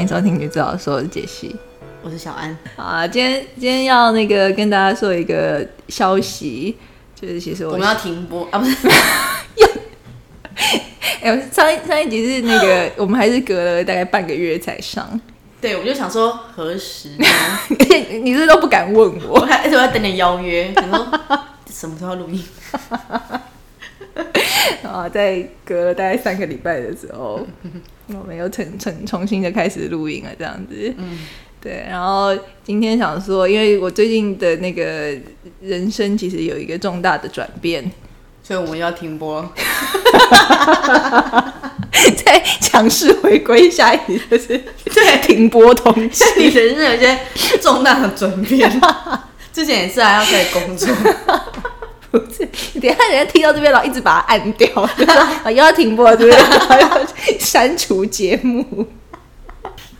欢迎收听《女子好说》，我是解析。我是小安。啊，今天今天要那个跟大家说一个消息，就是其实我我们要停播啊，不是？哎、上一上一集是那个 我们还是隔了大概半个月才上，对，我就想说何时呢？你是是都不敢问我我。还而且我要等你邀约，你说什么时候要录音？啊，在隔了大概三个礼拜的时候，我们又重重重新的开始录音了，这样子。嗯，对，然后今天想说，因为我最近的那个人生其实有一个重大的转变，所以我们要停播。在强势回归，下一集就是对停播通知。你人生有一些重大的转变，之前也是还要开始工作，等下人家听到这边，然后一直把它按掉，又要停播，对不对？要 删除节目。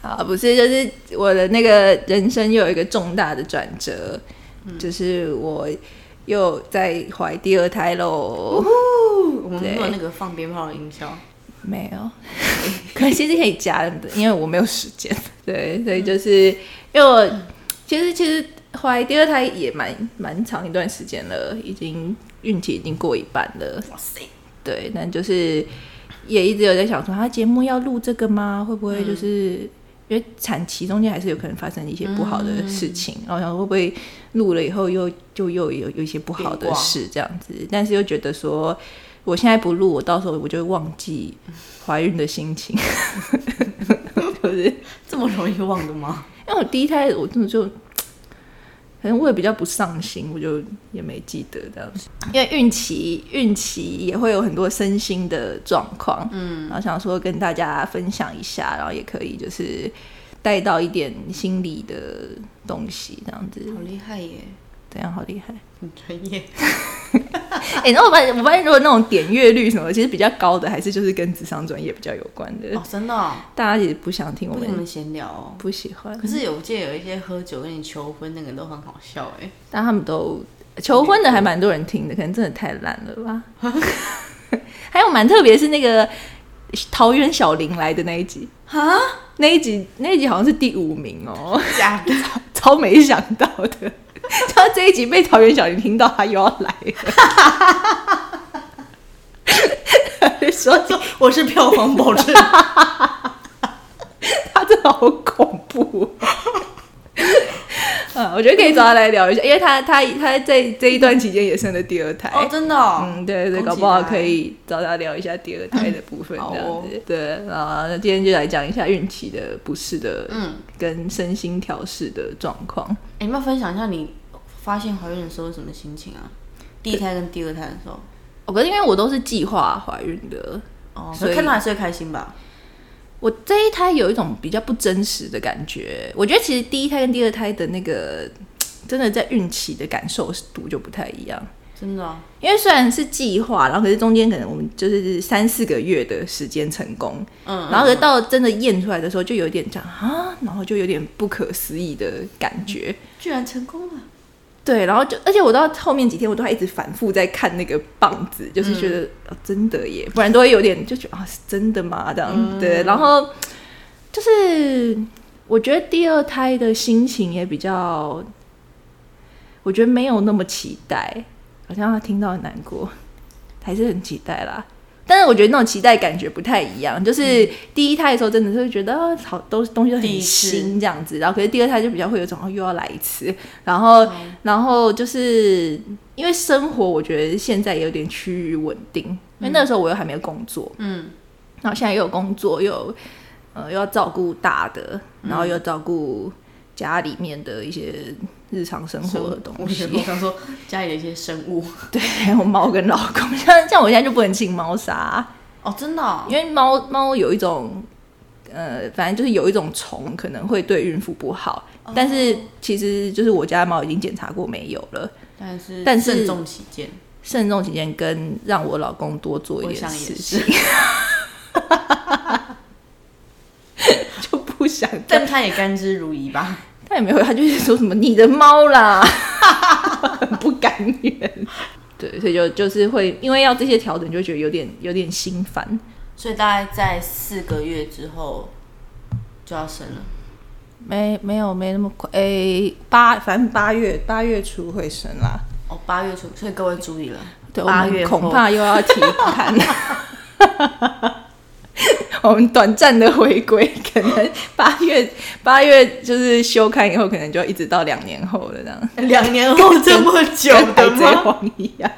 啊，不是，就是我的那个人生又有一个重大的转折，就是我又在怀第二胎喽。我们没有那个放鞭炮的音效。没有，可能其实可以加的，因为我没有时间。对，所以就是因为我其实其实怀第二胎也蛮蛮长一段时间了，已经孕期已经过一半了。哇塞！对，但就是也一直有在想说，他节目要录这个吗？会不会就是、因为产期中间还是有可能发生一些不好的事情，然后想说会不会录了以后又就又有有一些不好的事这样子，但是又觉得说。我现在不录，我到时候我就会忘记怀孕的心情，就是这么容易忘的吗？因为我第一胎我真的就，可能我也比较不上心，我就也没记得这样子。因为孕期孕期也会有很多身心的状况，嗯，然后想说跟大家分享一下，然后也可以就是带到一点心理的东西，这样子，好厉害耶，这样好厉害。很专业。哎、然后我发现我发现如果那种点阅率什么，其实比较高的，还是就是跟智商专业比较有关的。哦，真的哦，大家也不想听我们闲聊哦。不喜欢，可是有见有一些喝酒跟你求婚那个都很好笑哎。但他们都求婚的还蛮多人听的，可能真的太烂了吧。还有蛮特别是那个桃园小林来的那一集，哈，那一集那一集好像是第五名哦，假的？超没想到的。他这一集被桃园小林听到，他又要来 了。说我是票房保证。他真的好恐怖、嗯，我觉得可以找他来聊一下，因为他他他在这一段期间也生了第二胎。哦，真的哦。嗯，对对对，搞不好可以找他聊一下第二胎的部分，好这样哦子。对，啊，那今天就来讲一下孕期的不适的，嗯，跟身心调试的状况。哎，你要不要分享一下你发现怀孕的时候是什么心情啊？第一胎跟第二胎的时候，我可是因为我都是计划怀孕的，哦，所以看到还是会开心吧？我这一胎有一种比较不真实的感觉。我觉得其实第一胎跟第二胎的那个真的在孕期的感受度就不太一样。真的啊，因为虽然是计划，然后可是中间可能我们就是三四个月的时间成功，嗯，然后可是到真的验出来的时候，就有点这样啊，然后就有点不可思议的感觉。居然成功了。对，然后就而且我到后面几天，我都还一直反复在看那个棒子，就是觉得、哦、真的耶，不然都会有点就觉得啊是真的吗？这样、对，然后就是我觉得第二胎的心情也比较，我觉得没有那么期待，好像他听到很难过，还是很期待啦。但是我觉得那种期待感觉不太一样，就是第一胎的时候真的是会觉得啊好都东西都很新这样子，然后可是第二胎就比较会有一种哦又要来一次，然后、然后就是因为生活我觉得现在也有点趋于稳定，因为那个时候我又还没有工作，嗯，然后现在又有工作，又有呃又要照顾大的，然后又照顾家里面的一些日常生活的东西，我想说家里的一些生物。对，还有猫跟老公，像像我现在就不能进猫砂，哦，真的哦、因为猫猫有一种。呃，反正就是有一种虫可能会对孕妇不好，但是其实就是我家的猫已经检查过没有了，但是但是慎重起见，慎重起见跟让我老公多做一点事情，就不想但他也甘之如饴吧？他也没有，他就是说什么你的猫啦，很 不甘愿。对，所以就就是会因为要这些调整，就会觉得有点有点心烦。所以大概在四个月之后就要生了。没没有没那么快，诶、八反正八月八月初会生啦。哦，八月初，所以各位注意了，对，八月后恐怕又要提盘。我们短暂的回归，可能八月 八月就是休刊以后，可能就一直到两年后了，这样。两年后这么久的吗？王一样。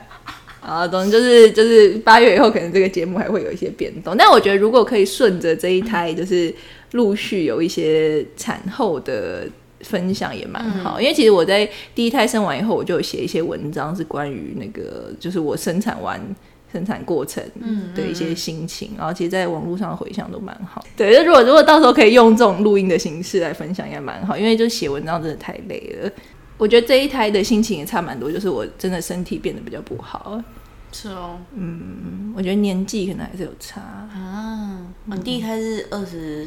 啊，总之就是就是八月以后，可能这个节目还会有一些变动。但我觉得，如果可以顺着这一胎，就是陆续有一些产后的分享，也蛮好。因为其实我在第一胎生完以后，我就有写一些文章，是关于那个就是我生产完。生产过程的一些心情，然后其实，在网络上回想都蛮好。对，就如果如果到时候可以用这种录音的形式来分享，应该蛮好。因为就写文章真的太累了。我觉得这一胎的心情也差蛮多，就是我真的身体变得比较不好。是哦，嗯，我觉得年纪可能还是有差，啊，我第一胎是二十，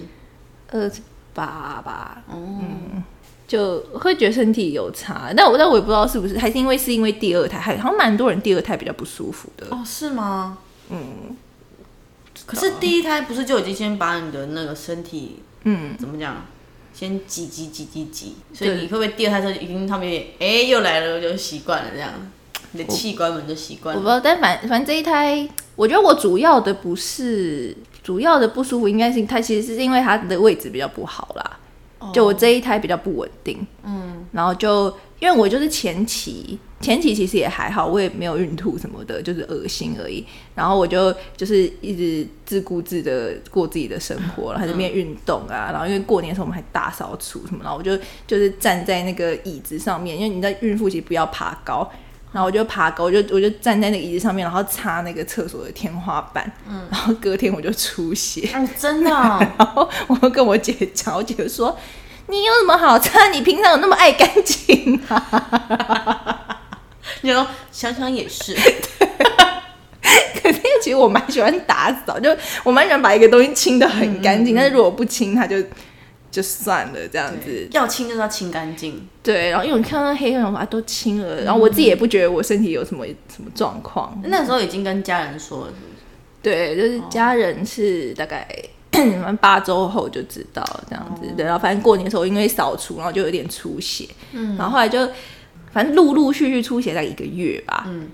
二十八吧，哦，就会觉得身体有差。但我但我也不知道是不是，还是因为是因为第二胎，还好像蛮多人第二胎比较不舒服的。哦，是吗？嗯可是第一胎不是就已经先把你的那个身体嗯，怎么讲，先挤挤挤挤挤，所以你会不会第二胎的时候已经他们有点哎、又来了，就习惯了这样，你的器官们就习惯了。我不知道，但反反正这一胎，我觉得我主要的不是主要的不舒服，应该是它其实是因为它的位置比较不好啦。就我这一胎比较不稳定，嗯，然后就因为我就是前期前期其实也还好，我也没有孕吐什么的，就是恶心而已。然后我就就是一直自顾自的过自己的生活，然后在那边运动啊。然后因为过年的时候我们还大扫除什么，然后我就就是站在那个椅子上面，因为你在孕妇其实不要爬高。然后我就爬高，我就我就站在那个椅子上面，然后擦那个厕所的天花板，嗯，然后隔天我就出血，哦，真的哦、然后我就跟我姐讲，我姐就说：“你有什么好擦？你平常有那么爱干净吗？你说想想也是，？” 可是其实我蛮喜欢打扫，就我蛮喜欢把一个东西清的很干净，但是如果不清，它就就算了这样子。要清就是要清干净。对，然后因为我看到黑黑，我把它都清了，然后我自己也不觉得我身体有什么什么状况。那时候已经跟家人说了，是不是？对，就是家人是大概 蛮八周后就知道这样子。对，然后反正过年的时候因为扫除，然后就有点出血，嗯，然后后来就反正陆陆续续出血大概一个月吧，嗯，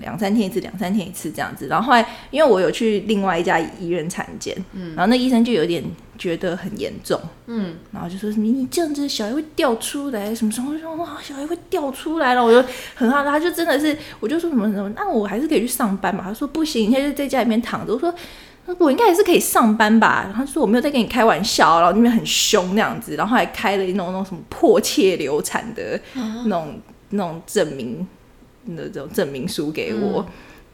两三天一次，两三天一次这样子。然后后来因为我有去另外一家医院产检，嗯，然后那医生就有点觉得很严重，嗯，然后就说什么你这样子小孩会掉出来，什么什么，我就说哇小孩会掉出来了，我就很害怕，他就真的是，我就说什么什么，那我还是可以去上班嘛？他说不行，你现在就在家里面躺着。我说我应该还是可以上班吧？然后他说我没有在跟你开玩笑，然后那边很凶那样子，然后还开了那种那种什么迫切流产的那种、那种证明的这种证明书给我，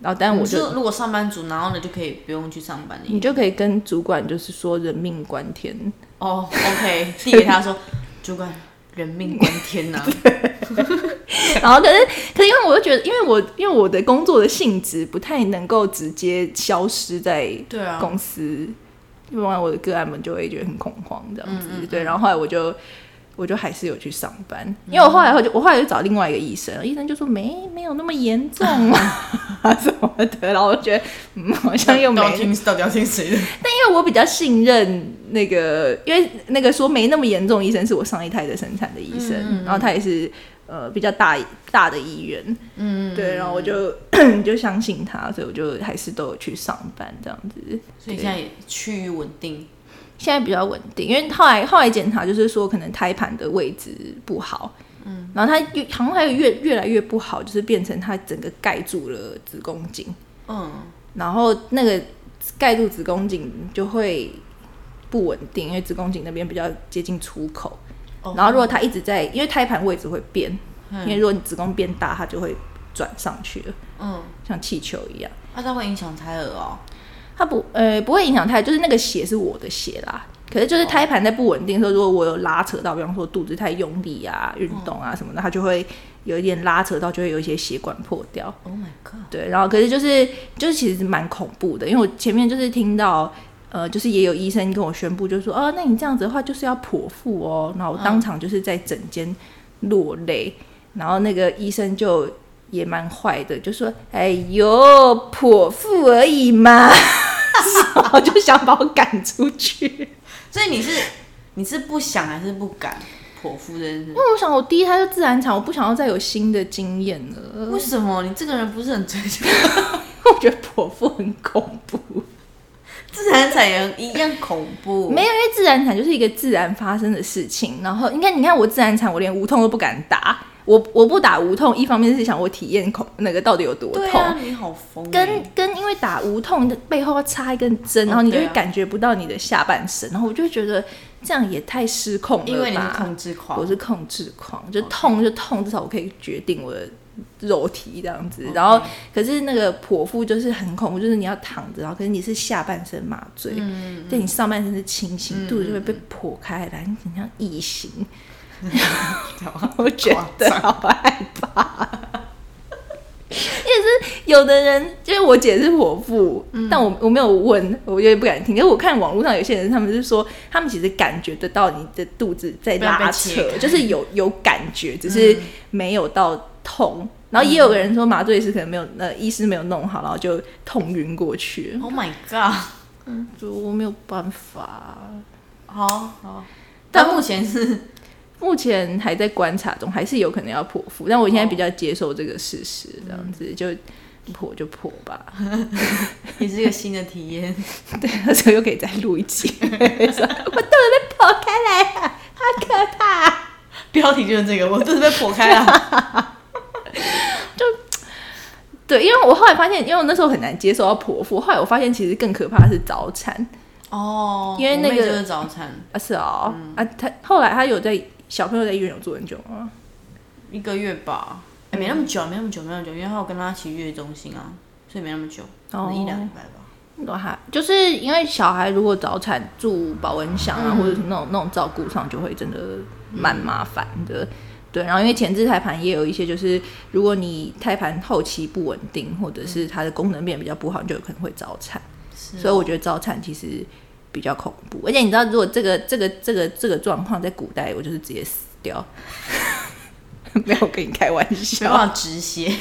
然后但我就如果上班族，然后呢就可以不用去上班的。你就可以跟主管就是说人命关天。哦，OK，递给他说，主管人命关天 呐、然后可是可是因为我就觉得，因为我因为我的工作的性质不太能够直接消失在对啊，公司，不然我的个案们就会觉得很恐慌这样子。嗯对，然后后来我就我就还是有去上班，因为我后来我就我后来就找另外一个医生，医生就说没没有那么严重啊 什么的，然后我就觉得嗯好像又没到底要听到底要听谁的？但因为我比较信任那个，因为那个说没那么严重的医生是我上一胎的生产的医生，嗯然后他也是呃比较大大的医院，嗯，对，然后我就 就相信他，所以我就还是都有去上班这样子。所以现在也趋于稳定。现在比较稳定，因为后来后来检查就是说可能胎盘的位置不好，嗯，然后它越好像还有越越来越不好，就是变成它整个盖住了子宫颈，嗯，然后那个盖住子宫颈就会不稳定，因为子宫颈那边比较接近出口。哦然后如果它一直在，因为胎盘位置会变，嗯因为如果你子宫变大，它就会转上去了，嗯，像气球一样。那、它会影响胎儿哦。它不呃不会影响太，就是那个血是我的血啦。可是就是胎盘在不稳定的时候，如果我有拉扯到，比方说肚子太用力啊、运动啊什么的，它就会有一点拉扯到，就会有一些血管破掉。Oh my god！对，然后可是就是就是其实蛮恐怖的，因为我前面就是听到呃，就是也有医生跟我宣布，就说哦，那你这样子的话就是要剖腹哦，然后我当场就是在整间落泪，然后那个医生就也蛮坏的，就说哎呦泼妇而已嘛，然后就想把我赶出去。所以你是你是不想还是不敢剖腹这件事因？为我想我第一胎就自然产，我不想要再有新的经验了。为什么你这个人不是很追求 我觉得剖腹很恐怖。自然产也一样恐怖？没有，因为自然产就是一个自然发生的事情。然后，你看，你看我自然产，我连无痛都不敢打。我我不打无痛，一方面是想我体验恐那个到底有多痛，对啊，你好疯欸。跟跟因为打无痛的背后要插一根针，然后你就会感觉不到你的下半身，然后我就觉得这样也太失控了吧。因为你是控制狂，我是控制狂，就痛就痛，至少我可以决定我的肉体这样子。然后，可是那个剖腹就是很恐怖，就是你要躺着，然后可是你是下半身麻醉，嗯，对你上半身是清醒，嗯肚子就会被剖开来，你很像异形，嗯 我觉得好害怕。也是有的人，就是我姐是剖腹，嗯但我我没有问，我也不敢听。因为我看网络上有些人，他们是说，他们其实感觉得到你的肚子在拉，扯就是有有感觉，只是没有到痛。然后也有个人说，麻醉师可能没有，呃，医师没有弄好，然后就痛晕过去了。Oh my god！就我没有办法，好好，但但目前是目前还在观察中，还是有可能要剖腹，但我现在比较接受这个事实，这样子就剖就剖吧。也是一个新的体验。对，而且又可以再录一集，我肚子被剖开来了，好可怕。标题就是这个，我肚子被剖开了。就对，因为我后来发现，因为我那时候很难接受到剖腹，后来我发现其实更可怕的是早产哦，因为那个就是早产啊，是哦，啊，他后来他有在小朋友在医院有住很久吗？一个月吧，哎，没那么久，没那么久，没那么久，因为他有跟他去月中心啊，所以没那么久，可能一两礼拜吧。都还就是因为小孩如果早产住保温箱啊，或者是那种那种照顾上，就会真的蛮麻烦的。对，然后因为前置胎盘也有一些，就是如果你胎盘后期不稳定，或者是它的功能变得比较不好，你就有可能会早产。是所以我觉得早产其实比较恐怖，而且你知道，如果这个这个这个这个状况在古代，我就是直接死掉。没有跟你开玩笑，办法止血，因为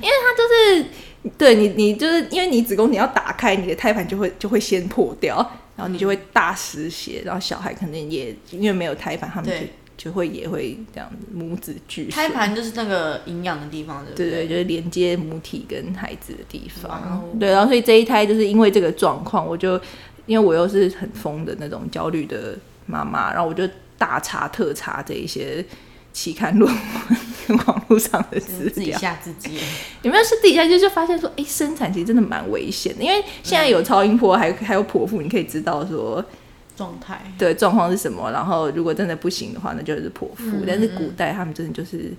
它就是对你，你就是因为你子宫你要打开，你的胎盘就会就会先破掉，然后你就会大失血，然后小孩可能也因为没有胎盘，他们就就会也会这样子母子俱胎。盘就是那个营养的地方，对不对对，对？就是连接母体跟孩子的地方。对，然后所以这一胎就是因为这个状况，我就因为我又是很疯的那种焦虑的妈妈，然后我就大查特查这一些期刊论文跟网络上的资自己料。吓自己，有没有私底下就就发现说，哎、生产其实真的蛮危险的，因为现在有超音波，还有还有剖腹，你可以知道说状态。对状况是什么，然后如果真的不行的话，那就是剖腹。但是古代他们真的就是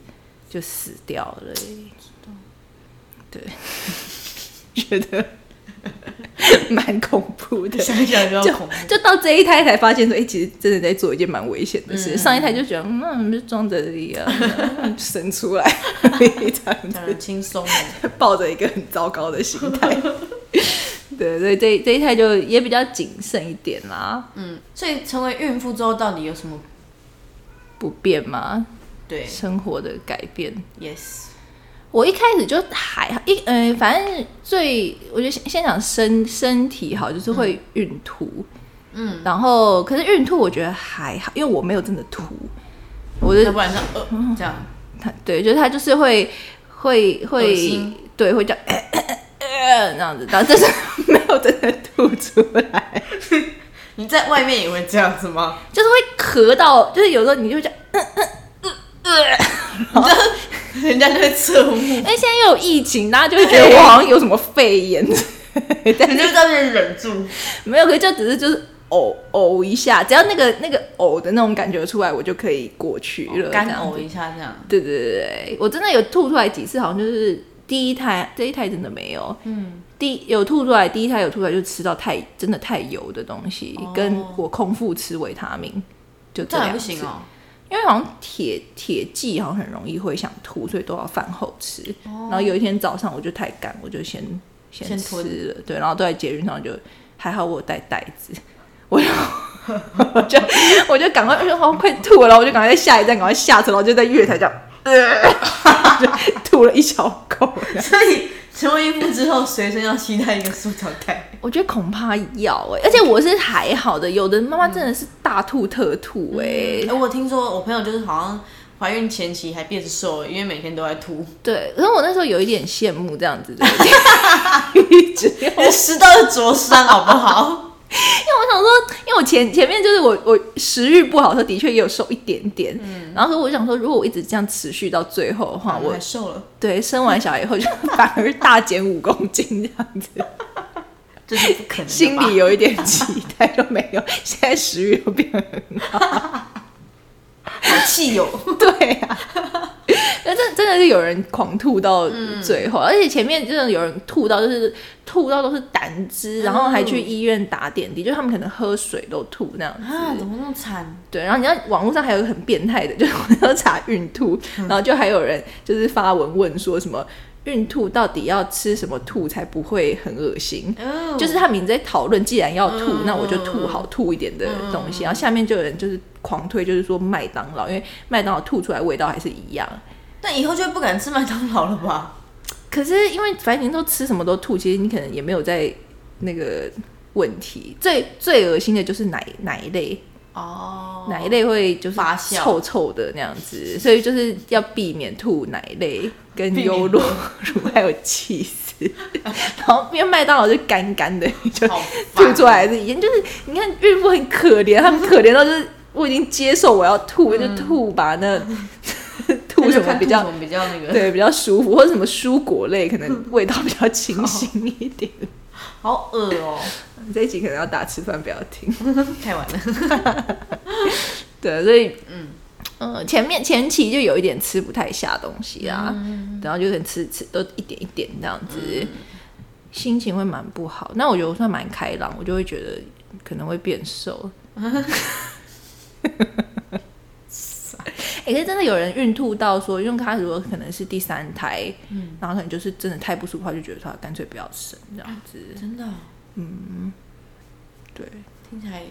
就死掉了、欸，对，觉得 蛮恐怖的。想一想就恐怖。就到这一胎才发现说，哎、其实真的在做一件蛮危险的事。上一胎就觉得，嗯，就装着而已啊，嗯生出来很轻松哦，抱着一个很糟糕的心态。对，所以这这一胎就也比较谨慎一点啦，嗯，所以成为孕妇之后到底有什么？不便吗，对生活的改变。，yes，我一开始就还好，一呃，反正最我觉得先先讲身身体好，就是会孕吐，嗯，然后可是孕吐我觉得还好，因为我没有真的吐，我的要不然像呃这样，他对，就是他就是会会会对会叫这样子，但但是没有真的吐出来。你在外面也会这样子吗？就是会咳到，就是有时候你就会讲，人家就会侧目，因为现在又有疫情，大家就会觉得我好像有什么肺炎，但 你就在那边忍住。没有，可是就只是就是呕呕一下，只要那个那个呕的那种感觉出来，我就可以过去了，干呕一下这样。对对对对，我真的有吐出来几次，好像就是第一胎，这一胎真的没有，嗯，第有吐出来，第一胎有吐出来就吃到太真的太油的东西，哦。跟我空腹吃维他命，就这样不行哦。因为好像铁铁剂好像很容易会想吐，所以都要饭后吃。然后有一天早上我就太赶，我就先先先吃吞了，对，然后都在捷运上就还好我有带袋子，我就 我就我就赶快就好快吐了，然后我就赶快在下一站赶快下车，然后就在月台这样，呃，就吐了一小口。所以，所成为孕妇之后，随身要携带一个塑胶袋。我觉得恐怕要哎、而且我是还好的，有的妈妈真的是大吐特吐哎、哎、我听说我朋友就是好像怀孕前期还变瘦了，因为每天都在吐，对，可是我那时候有一点羡慕这样子的，只有 食道的灼伤好不好？我想说，因为我前前面就是我我食欲不好的时候，的确也有瘦一点点，然后我想说，如果我一直这样持续到最后的话，我还瘦了，对生完小孩以后就反而大减五公斤这样子，这是不可能。心里有一点期待都没有，现在食欲又变很好。气油。对啊，那真真的是有人狂吐到最后，而且前面真的有人吐到就是吐到都是胆汁，然后还去医院打点滴，就是他们可能喝水都吐那样子。啊，怎么那么惨？对，然后你知道网络上还有一个很变态的，就是我要查孕吐，然后就还有人就是发文问说什么孕吐到底要吃什么吐才不会很恶心。哦就是他们已经在讨论，既然要吐，嗯那我就吐好吐一点的东西。然后下面就有人就是狂推，就是说麦当劳，因为麦当劳吐出来味道还是一样。那以后就不敢吃麦当劳了吧？可是因为反正你都吃什么都吐，其实你可能也没有在那个问题。最最恶心的就是奶奶类，哦，奶类会就是发酵臭臭的那样子，所以就是要避免吐奶类跟优酪乳 还有气死。然后因为麦当劳就干干的，就吐出来是一样。就是你看孕妇很可怜，他们可怜到就是我已经接受我要吐，我就吐吧。那 吐什么比较比较那个？对比较舒服，或者什么蔬果类，可能味道比较清新一点。好恶哦，这一集可能要打吃饭不要听。太晚了。对，所以嗯。呃，前面前期就有一点吃不太下东西啊，然后就可能吃吃都一点一点这样子，心情会蛮不好。那我觉得我算蛮开朗，我就会觉得可能会变瘦。哎、可是真的有人孕吐到说，因为他如果可能是第三胎，然后可能就是真的太不舒服，他就觉得他干脆不要生这样子。真的哦，对，听起来，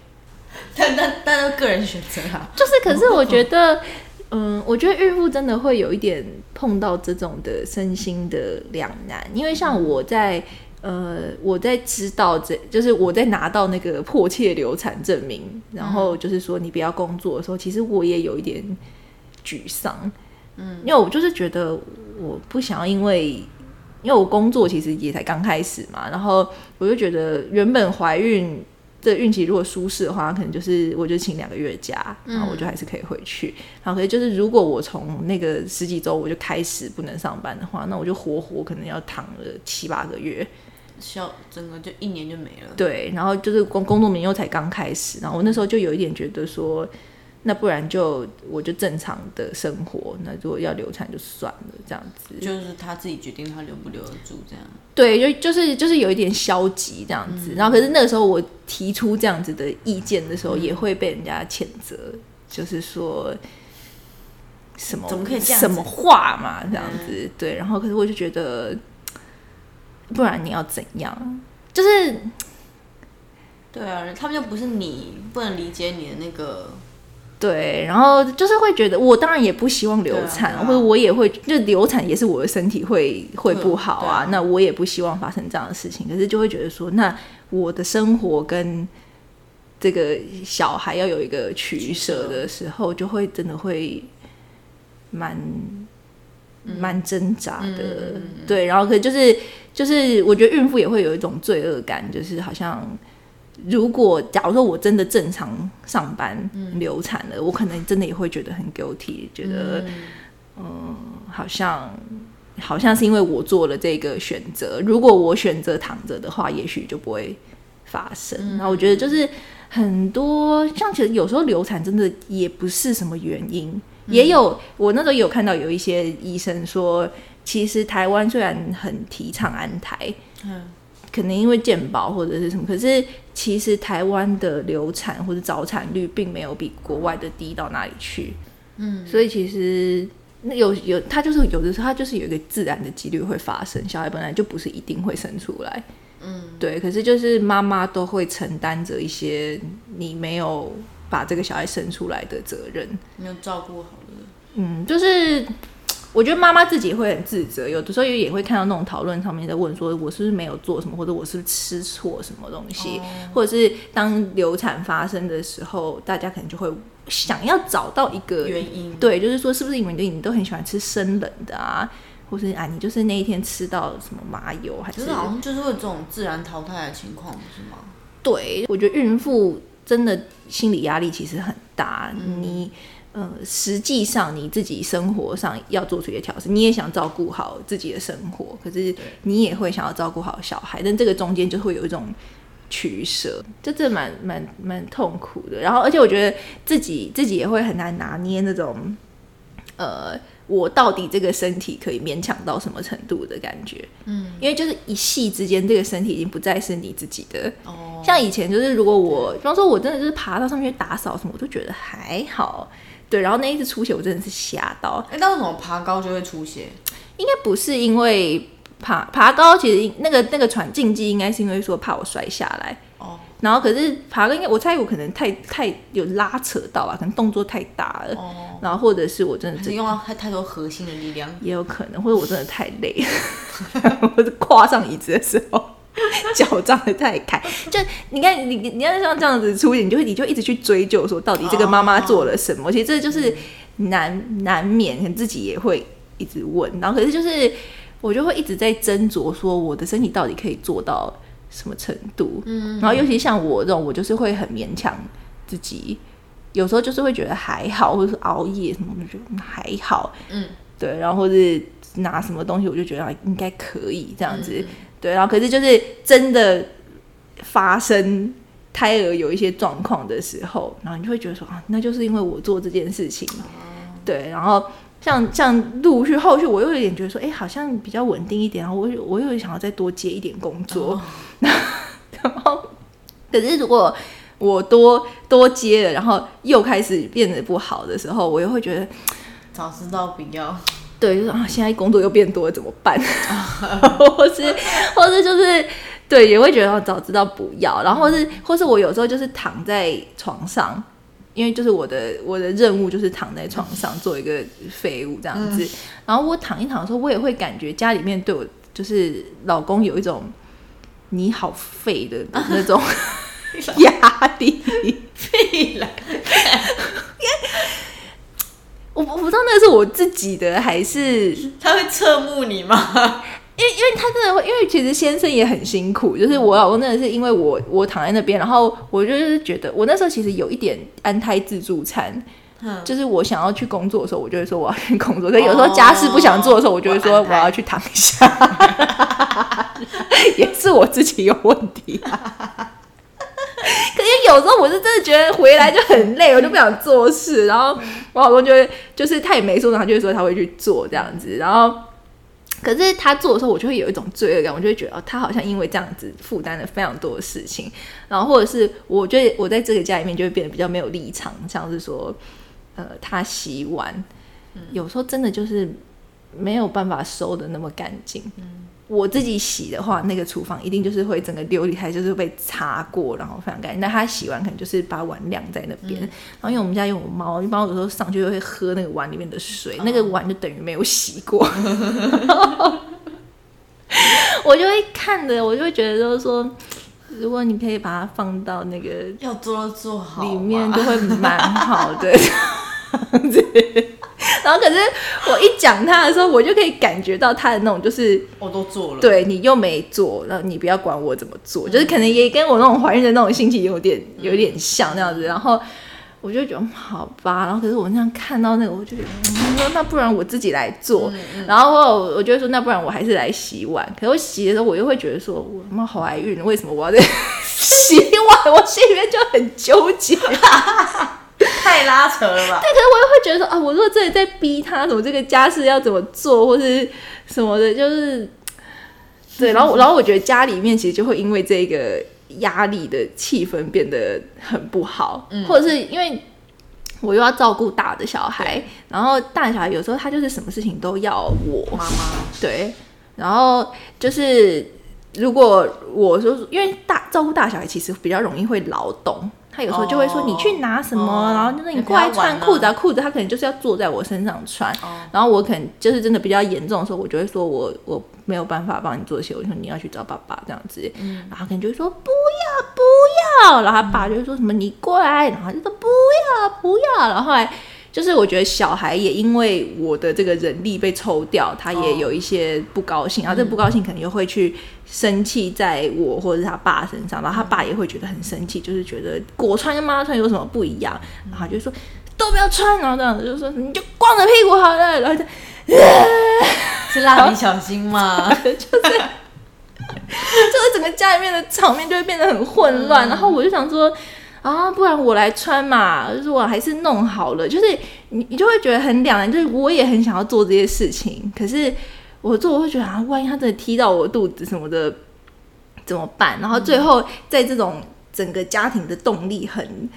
但但但都个人选择啊。就是，可是我觉得，嗯，我觉得孕妇真的会有一点碰到这种的身心的两难，因为像我在。呃，我在知道这就是我在拿到那个迫切流产证明，然后就是说你不要工作的时候，其实我也有一点沮丧，嗯，因为我就是觉得我不想要因为因为我工作其实也才刚开始嘛，然后我就觉得原本怀孕这孕期如果舒适的话，可能就是我就请两个月假，然后我就还是可以回去。然后可是就是如果我从那个十几周我就开始不能上班的话，那我就活活可能要躺了七八个月。小整个就一年就没了。对，然后就是工工作明又才刚开始，然后我那时候就有一点觉得说，那不然就我就正常的生活，那如果要流产就算了这样子。就是他自己决定他留不留得住这样。对，就就是就是有一点消极这样子。然后可是那个时候我提出这样子的意见的时候，也会被人家谴责，就是说什么怎么可以这样什么话嘛这样子。对，然后可是我就觉得，不然你要怎样？就是对啊，他们又不是你，不能理解你的那个。对，然后就是会觉得，我当然也不希望流产，啊啊或者我也会，就流产也是我的身体会会不好啊那我也不希望发生这样的事情。可是就会觉得说，那我的生活跟这个小孩要有一个取舍的时候，就会真的会蛮蛮挣扎的。对，然后可就是就是，我觉得孕妇也会有一种罪恶感，就是好像。如果假如说我真的正常上班流产了，我可能真的也会觉得很 guilty，觉得嗯，好像好像是因为我做了这个选择。如果我选择躺着的话，也许就不会发生。然后我觉得就是很多像其实有时候流产真的也不是什么原因，也有我那时候也有看到有一些医生说，其实台湾虽然很提倡安胎，嗯，可能因为健保或者是什么，可是其实台湾的流产或者早产率并没有比国外的低到哪里去。嗯，所以其实那有有，它就是有的时候它就是有一个自然的几率会发生，小孩本来就不是一定会生出来。嗯，对，可是就是妈妈都会承担着一些你没有把这个小孩生出来的责任。没有照顾好的。嗯，就是我觉得妈妈自己也会很自责，有的时候也会看到那种讨论上面在问说，我是不是没有做什么，或者我是不是吃错什么东西，或者是当流产发生的时候，大家可能就会想要找到一个原因，对，就是说是不是因为你都很喜欢吃生冷的啊，或是啊你就是那一天吃到什么麻油，还是好像就是会这种自然淘汰的情况，不是吗？对，我觉得孕妇真的心理压力其实很大，你。呃，实际上你自己生活上要做出一些调整，你也想照顾好自己的生活，可是你也会想要照顾好小孩，但这个中间就会有一种取舍，这这蛮蛮蛮痛苦的。然后，而且我觉得自己自己也会很难拿捏那种，呃，我到底这个身体可以勉强到什么程度的感觉。嗯，因为就是一系之间，这个身体已经不再是你自己的。哦，像以前就是，如果我，比方说我真的就是爬到上面去打扫什么，我都觉得还好。对，然后那一次出血，我真的是吓到。哎，那为什么爬高就会出血？应该不是因为爬爬高，其实那个那个喘禁忌应该是因为说怕我摔下来。哦。然后可是爬高，应该我猜我可能太太有拉扯到啊，可能动作太大了。哦。然后或者是我真的是用了太太多核心的力量，也有可能，或者我真的太累，或者跨上椅子的时候。脚张的太开，就你看你你要像这样子出现，你就会你就一直去追究说到底这个妈妈做了什么。其实这就是难难免，可能自己也会一直问。然后可是就是我就会一直在斟酌说我的身体到底可以做到什么程度。嗯，然后尤其像我这种，我就是会很勉强自己，有时候就是会觉得还好，或者是熬夜什么，我就觉得还好。嗯，对，然后或是拿什么东西，我就觉得应该可以这样子。对，然后可是就是真的发生胎儿有一些状况的时候，然后你就会觉得说啊，那就是因为我做这件事情。对，然后像像陆续后续，我又有点觉得说，哎，好像比较稳定一点，然后我我又想要再多接一点工作。然后，可是如果我多多接了，然后又开始变得不好的时候，我又会觉得早知道不要。对，就是啊，现在工作又变多了，怎么办？或是，或是就是，对，也会觉得早知道不要。然后，是，或是我有时候就是躺在床上，因为就是我的我的任务就是躺在床上做一个废物这样子。然后我躺一躺的时候，我也会感觉家里面对我就是老公有一种你好废的那种 压力，废了。我我不知道那个是我自己的还是 他会侧目你吗？因为因为他真的会，因为其实先生也很辛苦，就是我老公真的是因为我我躺在那边，然后我就是觉得我那时候其实有一点安胎自助餐，就是我想要去工作的时候，我就会说我要去工作，可有时候家事不想做的时候，我就会说我要去躺一下，也是我自己有问题。可是有时候我是真的觉得回来就很累，我就不想做事。然后我老公就会，就是他也没说，他就会说他会去做这样子。然后，可是他做的时候，我就会有一种罪恶感，我就会觉得哦，他好像因为这样子负担了非常多的事情。然后或者是我觉得我在这个家里面就会变得比较没有立场，像是说，呃，他洗碗，有时候真的就是没有办法收的那么干净。我自己洗的话，那个厨房一定就是会整个琉璃台就是被擦过，然后非常干净。那他洗完可能就是把碗晾在那边，然后因为我们家有猫，一般有时候上去就会喝那个碗里面的水，那个碗就等于没有洗过。我就会看着，我就会觉得就是说，如果你可以把它放到那个要做做好里面，就会蛮好的。然后可是我一讲他的时候，我就可以感觉到他的那种，就是我都做了，对你又没做，然后你不要管我怎么做，就是可能也跟我那种怀孕的那种心情有点有点像那样子。然后我就觉得好吧，然后可是我那样看到那个，我就觉得说那不然我自己来做。然后我我就说那不然我还是来洗碗。可是我洗的时候，我又会觉得说我他妈怀孕，为什么我要在洗碗？我心里面就很纠结。太拉扯了吧？对，可是我又会觉得说啊，我如果这里在逼他，什么这个家事要怎么做，或是什么的，就是对。然后，然后我觉得家里面其实就会因为这个压力的气氛变得很不好，或者是因为我又要照顾大的小孩，然后大小孩有时候他就是什么事情都要我妈妈 对，然后就是如果我说因为大照顾大小孩其实比较容易会劳动。他有时候就会说你去拿什么，然后就是你过来穿裤子啊，裤子他可能就是要坐在我身上穿，然后我可能就是真的比较严重的时候，我就会说我我没有办法帮你做鞋，我说你要去找爸爸这样子，然后可能就会说不要不要，然后他爸就会说什么你过来，然后就说不要不要，然后后来。就是我觉得小孩也因为我的这个人力被抽掉，他也有一些不高兴，然后这不高兴可能又会去生气在我或者是他爸身上，然后他爸也会觉得很生气，就是觉得我穿跟妈妈穿有什么不一样，然后就说都不要穿，然后这样子就说你就光着屁股好了，然后就 是蜡笔小新嘛，就是 就是整个家里面的场面就会变得很混乱，然后我就想说。啊，不然我来穿嘛，就是我还是弄好了，就是你你就会觉得很两难，就是我也很想要做这些事情，可是我做我会觉得啊，万一他真的踢到我肚子什么的怎么办？然后最后在这种整个家庭的动力很。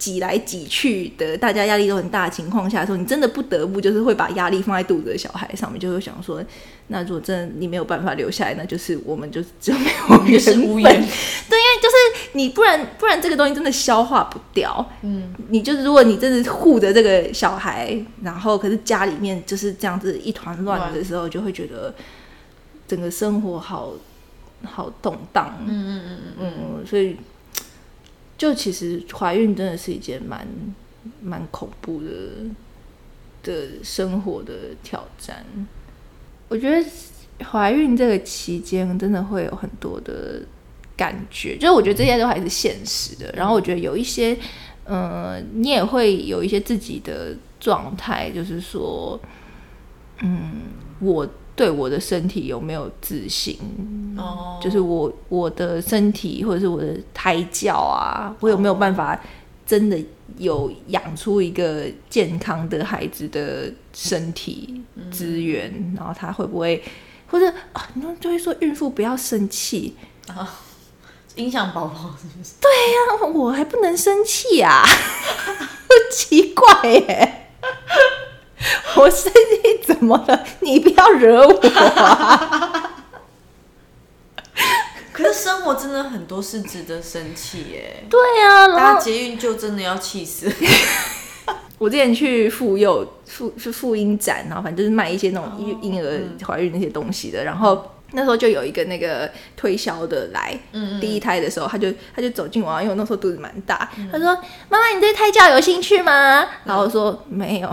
挤来挤去的，大家压力都很大的情况下，时候你真的不得不就是会把压力放在肚子的小孩上面，就会想说，那如果真的你没有办法留下来，那就是我们就就没有缘分。对，因为就是你不然不然这个东西真的消化不掉。嗯，你就是如果你真的护着这个小孩，然后可是家里面就是这样子一团乱的时候，就会觉得整个生活好好动荡。嗯嗯嗯嗯嗯，所以。就其实怀孕真的是一件蛮蛮恐怖的的生活的挑战。我觉得怀孕这个期间真的会有很多的感觉，就是我觉得这些都还是现实的。然后我觉得有一些，嗯，你也会有一些自己的状态，就是说，嗯，我。对我的身体有没有自信？哦，就是我我的身体或者是我的胎教啊，我有没有办法真的有养出一个健康的孩子的身体资源？然后他会不会或者啊？你们就会说孕妇不要生气啊，影响宝宝是不是？对呀，我还不能生气呀，奇怪耶。我生气怎么了？你不要惹我。可是生活真的很多是值得生气耶。对啊，大家捷运就真的要气死。我之前去妇幼妇是妇婴展，然后反正就是卖一些那种婴婴儿怀孕那些东西的，然后。那时候就有一个那个推销的来，第一胎的时候，他就他就走进我，因为我那时候肚子蛮大，他说：“妈妈，你对胎教有兴趣吗？”然后我说：“没有。”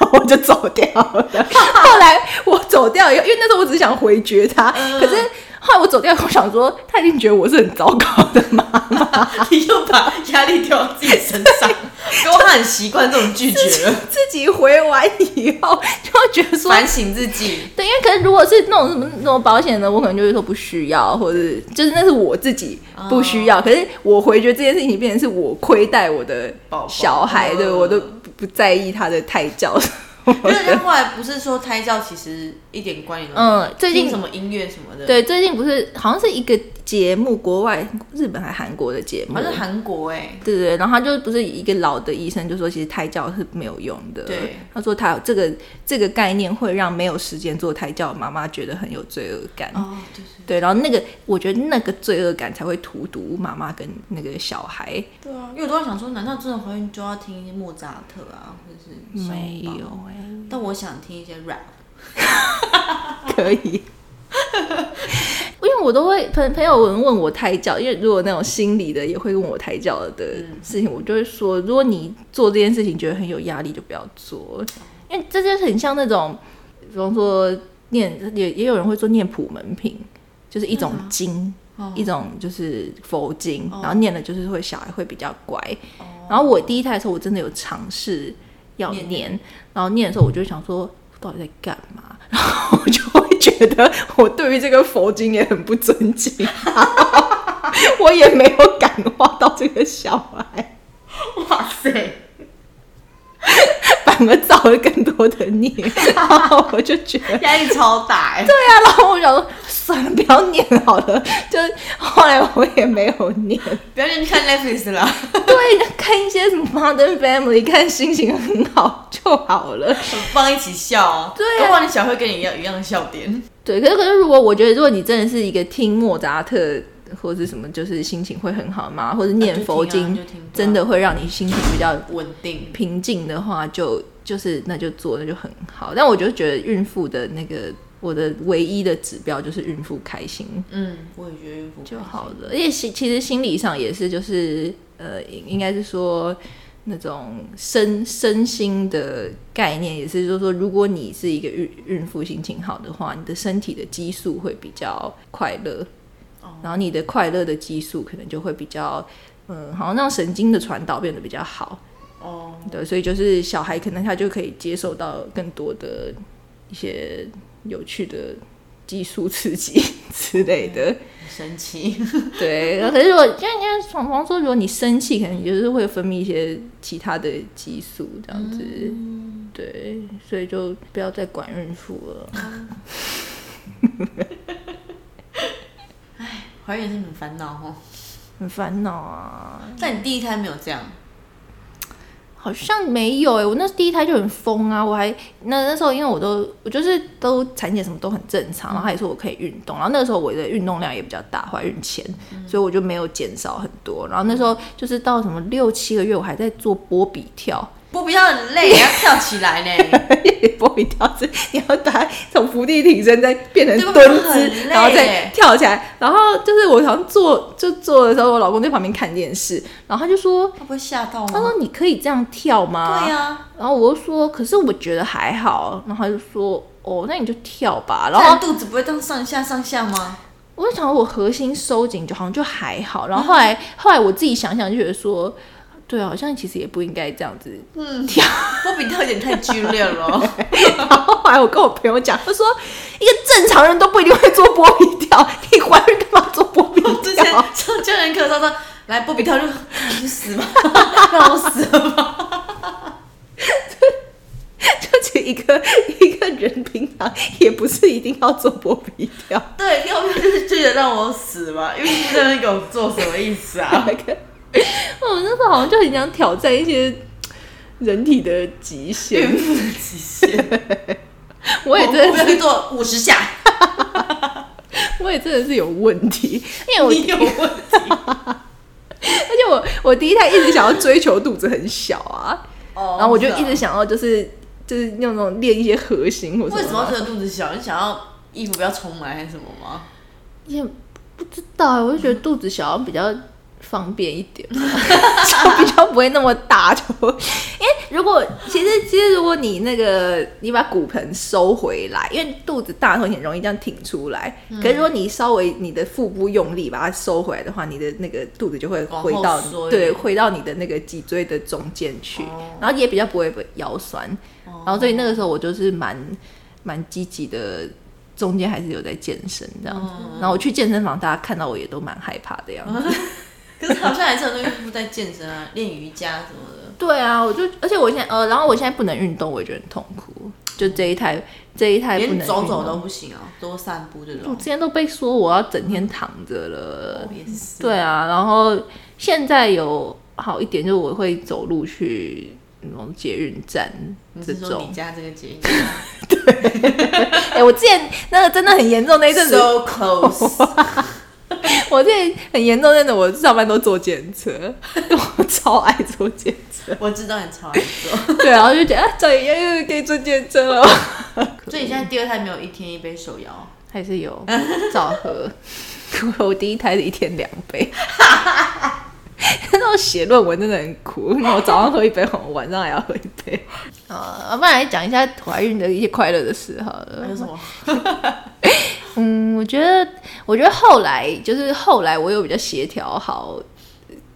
我就走掉了。后来我走掉以后，因为那时候我只是想回绝他，可是。后来我走掉，我想说，他一定觉得我是很糟糕的妈妈，你又把压力丢到自己身上，因为他很习惯这种拒绝了。自己回完以后，就会觉得说反省自己。对，因为可能如果是那种什么那种保险的，我可能就会说不需要，或者就是那是我自己不需要。可是我回绝这件事情，变成是我亏待我的小孩，对我都不在意他的胎教。因为他后来不是说胎教其实一点关联都没有。嗯，最近什么音乐什么的。对，最近不是好像是一个节目，国外日本还韩国的节目。好像是韩国哎。对对对，然后他就不是一个老的医生就说，其实胎教是没有用的。对。他说他这个这个概念会让没有时间做胎教的妈妈觉得很有罪恶感。哦，对。对，然后那个我觉得那个罪恶感才会荼毒妈妈跟那个小孩。对啊，因为我都在想说，难道真的怀孕就要听一些莫扎特啊，或者是？没有哎。但我想听一些 rap，可以，因为我都会朋朋友问问我胎教，因为如果那种心理的也会问我胎教的事情，我就会说，如果你做这件事情觉得很有压力，就不要做，因为这就是很像那种，比方说念也也有人会说念普门品，就是一种经，一种就是佛经，然后念了就是会小孩会比较乖，然后我第一胎的时候，我真的有尝试。要念，然后念的时候，我就想说，到底在干嘛？然后我就会觉得，我对于这个佛经也很不尊敬，我也没有感化到这个小孩。哇塞！反而造了更多的孽，然后我就觉得 压力超大。对啊，然后我想说。算了，不要念好了。就后来我也没有念，不要念看 Netflix 了。对，看一些什么 Modern Family，看心情很好就好了。放一起笑，对，如果你小会跟你一样一样的笑点。对，可是可是，如果我觉得，如果你真的是一个听莫扎特或者什么，就是心情会很好吗？或者念佛经，真的会让你心情比较稳定。平静的话，就就是那就做，那就很好。但我就觉得孕妇的那个，我的唯一的指标就是孕妇开心。嗯，我也觉得孕妇就好了。而且其其实心理上也是，就是呃，应应该是说那种身身心的概念，也是就是说，如果你是一个孕孕妇心情好的话，你的身体的激素会比较快乐，然后你的快乐的激素可能就会比较。嗯，好像让神经的传导变得比较好，哦，对，所以就是小孩可能他就可以接受到更多的一些有趣的激素刺激 之类的。很神奇。对，可是如果像像闯闯说，如果你生气，可能你就是会分泌一些其他的激素这样子。对，所以就不要再管孕妇了。怀孕也是很烦恼哦。很烦恼啊，但你第一胎没有这样，好像没有哎、我那第一胎就很疯啊，我还那那时候因为我都我就是都产检什么都很正常，然后他也说我可以运动，然后那个时候我的运动量也比较大，怀孕前，所以我就没有减少很多，然后那时候就是到什么六七个月，我还在做波比跳，波比跳很累，要跳起来呢。波比跳是你要把它从伏地挺身再变成对蹲很姿，然后再跳起来，然后就是我好像做就坐的时候，我老公在旁边看电视，然后他就说。他不会吓到吗？他说：“你可以这样跳吗？”对呀，然后我就说，可是我觉得还好。然后他就说，哦，那你就跳吧。然后肚子不会这样上下上下吗？我就想，我核心收紧就好像就还好。然后后来、后来我自己想想，就觉得说，对啊，好像其实也不应该这样子嗯，跳。波比跳有点太剧烈了。然后后来我跟我朋友讲，他说，一个正常人都不一定会做波比跳，你怀孕干嘛做波比跳 之前跳？上教练课的时候说，来波比跳就你去死吧，让我死了吧。就其实一个一个人平常也不是一定要做波比跳。对，要不就是觉得让我死吧，因为你在那边给我做什么意思啊？那个，我那时候好像就很想挑战一些人体的极限孕。妇的极限，我也我真的是，做五十下，我也真的是有问题，因为我有问题。而且我我第一胎一直想要追求肚子很小啊，哦然后我就一直想要就是就是那种练一些核心或什么，为什么要这个肚子小？你想要衣服不要充满还是什么吗？也不知道欸，我就觉得肚子小比较方便一点，就比较不会那么大。就因为如果其实其实如果你那个你把骨盆收回来，因为肚子大的时候你很容易这样挺出来。可是如果你稍微你的腹部用力把它收回来的话，你的那个肚子就会回到对回到你的那个脊椎的中间去，哦然后也比较不会腰酸。然后所以那个时候我就是蛮蛮积极的。中间还是有在健身这样子，然后我去健身房，大家看到我也都蛮害怕的样子。可是好像还是很多孕妇在健身啊，练瑜伽什么的。对啊，我就而且我现在呃，然后我现在不能运动，我也觉得很痛苦。就这一胎这一胎不能连走走都不行啊，多散步这种我。之前都被说我要整天躺着了。也是。对啊，然后现在有好一点，就是我会走路去那种捷运站这种你。家这个节 对 哎、我之前那个真的很严重那一阵子，so close，我之前很严重真的，我上班都坐检测，我超爱坐检测。我知道你超爱做。对然后就觉得啊，终于又可以坐检测了。所以你现在第二胎没有一天一杯手摇，还是有早喝。我第一胎是一天两杯，那我写论文真的很苦。那我早上喝一杯，我晚上还要喝一杯。呃，不然来讲一下怀孕的一些快乐的事好了。还有什么？嗯，我觉得，我觉得后来就是后来我有比较协调好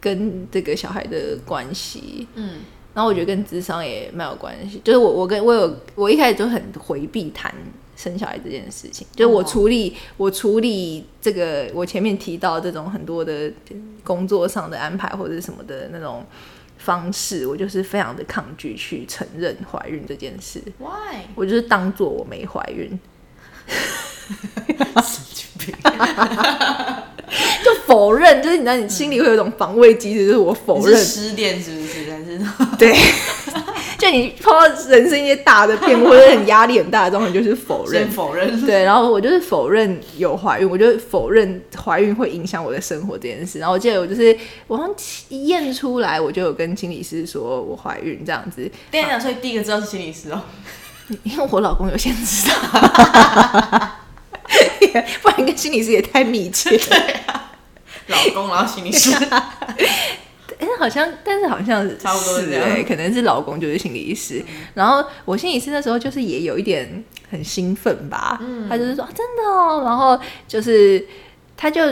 跟这个小孩的关系，嗯，然后我觉得跟智商也蛮有关系，就是我我跟我有我一开始就很回避谈生小孩这件事情，就是我哦。处理、我处理这个我前面提到这种很多的工作上的安排或者什么的那种方式，我就是非常的抗拒去承认怀孕这件事，Why？我就是当做我没怀孕，神经病。就否认，就是你知道你心里会有一种防卫机制，就是我否认，失恋是不是？但是对，就你碰到人生一些大的变故或者很压力很大的状况，你就是否认。否认，对，然后我就是否认有怀孕，我就否认怀孕会影响我的生活这件事。然后我记得我就是我好像一验出来，我就有跟心理师说我怀孕这样子，跟你讲，所以第一个知道是心理师哦，因为我老公有先知道，不然跟心理师也太密切。对啊，老公然后心理师，哎、好像，但是好像是差不多是这样哎、可能是老公就是心理师，然后我心理师那时候就是也有一点很兴奋吧，嗯他就是说、啊、真的哦，然后就是他就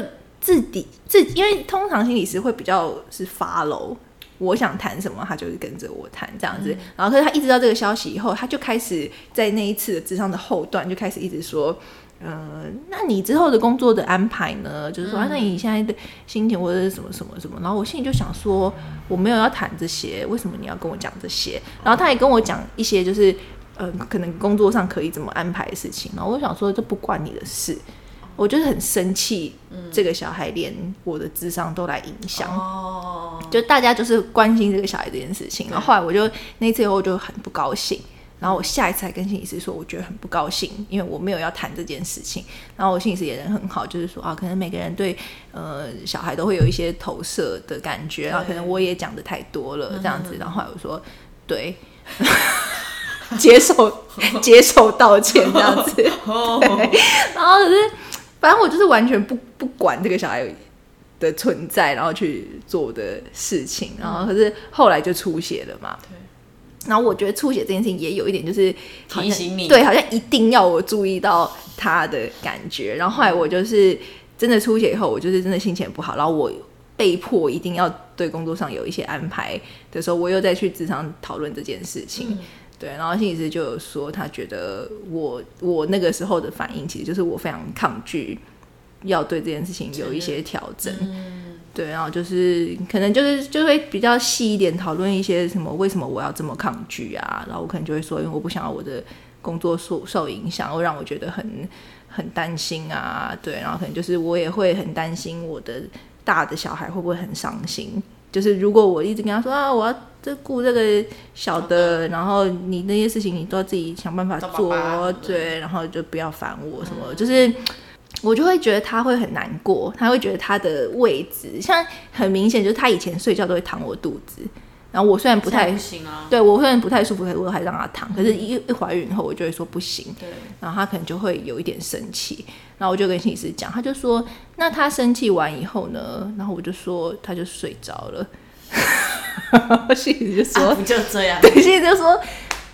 自己自因为通常心理师会比较是 follow。我想谈什么，他就是跟着我谈这样子。然后，可是他一直到这个消息以后，他就开始在那一次的智商的后段就开始一直说，呃，那你之后的工作的安排呢？就是说，啊那你现在的心情或者是什么什么什么？然后我心里就想说，我没有要谈这些，为什么你要跟我讲这些？然后他也跟我讲一些，就是呃，可能工作上可以怎么安排的事情。然后我想说，这不关你的事。我就是很生气，这个小孩连我的智商都来影响。哦，就大家就是关心这个小孩这件事情，然后后来我就那次以后我就很不高兴，然后我下一次还跟心理师说，我觉得很不高兴，因为我没有要谈这件事情。然后我心理师也人很好，就是说啊，可能每个人对呃小孩都会有一些投射的感觉，然后可能我也讲的太多了这样子。然后我说对，接受 接受道歉这样子。哦，然后可是反正我就是完全不不管这个小孩的存在，然后去做的事情，然后可是后来就出血了嘛。对。然后我觉得出血这件事情也有一点就是提醒你对，好像一定要我注意到他的感觉。然后后来我就是真的出血以后，我就是真的心情很不好，然后我被迫一定要对工作上有一些安排的时候，我又再去职场讨论这件事情。对，然后心理师就有说，他觉得我我那个时候的反应，其实就是我非常抗拒要对这件事情有一些调整。对，然后就是可能就是就会比较细一点讨论一些什么，为什么我要这么抗拒啊？然后我可能就会说，因为我不想要我的工作受受影响，会让我觉得很很担心啊。对，然后可能就是我也会很担心我的大的小孩会不会很伤心。就是如果我一直跟他说啊，我要这顾这个小的，然后你那些事情你都要自己想办法做，对，然后就不要烦我什么，就是。我就会觉得他会很难过，他会觉得他的位置，像很明显就是他以前睡觉都会躺我肚子，然后我虽然不太不行啊，对我虽然不太舒服，可是我还让他躺，可是一一怀孕以后我就会说不行，对，然后他可能就会有一点生气，然后我就跟心理师讲，他就说那他生气完以后呢，然后我就说他就睡着了，心理师就说，啊，不就这样？对，心理师就说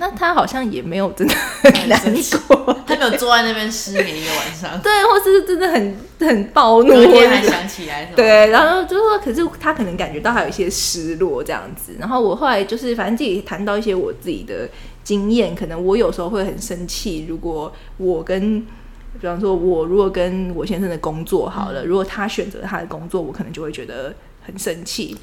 那他好像也没有真的很难过，他没有坐在那边失眠一个晚上，对，或是真的很很暴怒，昨天还想起来？对，然后就是说，可是他可能感觉到还有一些失落这样子。然后我后来就是，反正自己谈到一些我自己的经验，可能我有时候会很生气。如果我跟，比方说，我如果跟我先生的工作好了，如果他选择他的工作，我可能就会觉得很生气。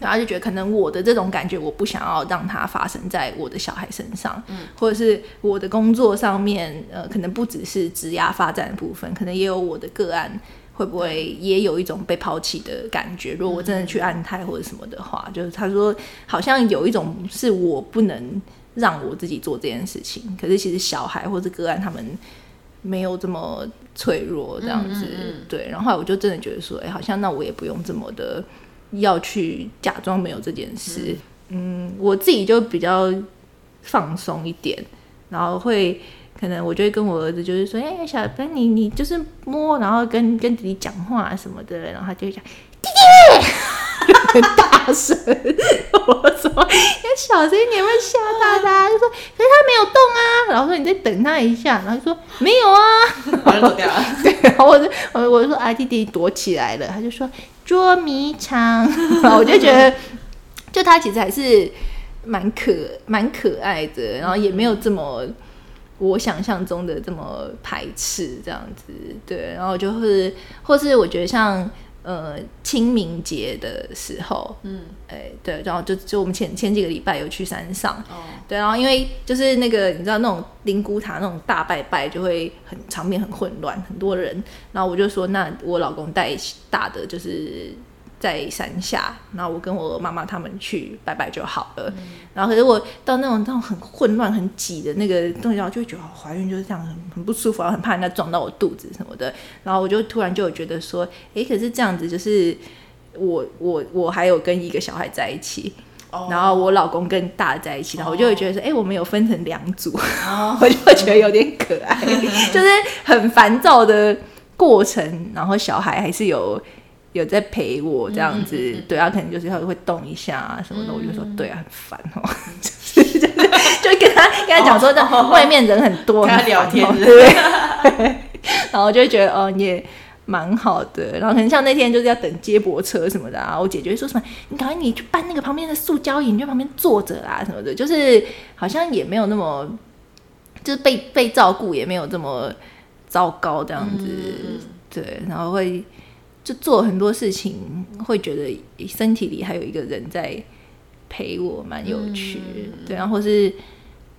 然后就觉得可能我的这种感觉，我不想要让它发生在我的小孩身上，嗯，或者是我的工作上面，呃，可能不只是职涯发展的部分，可能也有我的个案，会不会也有一种被抛弃的感觉？如果我真的去安胎或者什么的话，就是他说好像有一种是我不能让我自己做这件事情，可是其实小孩或者个案他们没有这么脆弱这样子，对。然后后来我就真的觉得说，哎、好像那我也不用这么的。要去假装没有这件事，嗯，我自己就比较放松一点，然后会可能我就会跟我儿子就是说，哎、小芬你你就是摸，然后跟跟弟弟讲话什么的，然后他就讲弟弟，很大声，我说要小声一点，会吓到 他。就说可是他没有动啊，然后说你再等他一下，然后就说没有啊，然后掉了。对，然后我就我我就说啊弟弟躲起来了，他就说捉迷藏，然后我就觉得，就他其实还是蛮可蛮可爱的，然后也没有这么我想象中的这么排斥这样子，对，然后就是或是我觉得像呃清明节的时候，嗯，哎对，然后就就我们前前几个礼拜有去山上，哦，对，然后因为就是那个你知道那种灵骨塔那种大拜拜就会很场面很混乱，很多人，然后我就说那我老公带大的就是在山下，然后我跟我妈妈他们去拜拜就好了。然后可是我到那种那种很混乱、很挤的那个东西，然后就会觉得怀孕就是这样很很不舒服，然后很怕人家撞到我肚子什么的。然后我就突然就有觉得说，哎，可是这样子就是我我我还有跟一个小孩在一起，然后我老公跟大在一起，然后我就会觉得说，哎，我们有分成两组，我就会觉得有点可爱，就是很烦躁的过程，然后小孩还是有。有在陪我这样子，对啊，可能就是他会动一下啊什么的，我就说对啊，很烦哦，就是就是就跟他跟他讲说，在外面人很多，跟他聊天，对，然后就会觉得哦你也蛮好的，然后可能像那天就是要等接驳车什么的啊，我姐姐说什么，你赶快你去搬那个旁边的塑胶椅，你就旁边坐着啊什么的，就是好像也没有那么就是被被照顾也没有这么糟糕这样子，对，然后会。就做很多事情，会觉得身体里还有一个人在陪我，蛮有趣。对，然后是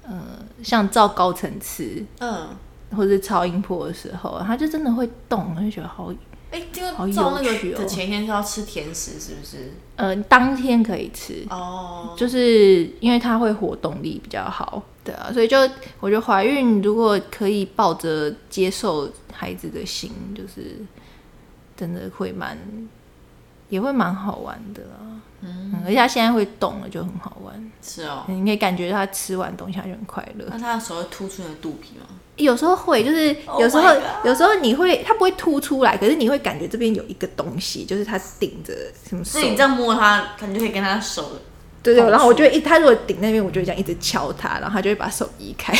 呃，像照高层次，嗯，或者是超音波的时候，他就真的会动，我就觉得好，哎，因为照那个的前一天是要吃甜食，是不是？呃，当天可以吃哦，就是因为它会活动力比较好，对啊，所以就我觉得怀孕如果可以抱着接受孩子的心，就是。真的会蛮，也会蛮好玩的啊。嗯，而且他现在会动了，就很好玩。是哦，你可以感觉他吃完东西他就很快乐。那他的手会突出你的肚皮吗？有时候会，就是有时候有时候你会，他不会凸出来，可是你会感觉这边有一个东西，就是他顶着什么。所以你这样摸他，他就可以跟他手。对对，然后我就一他如果顶那边，我就这样一直敲他，然后他就会把手移开。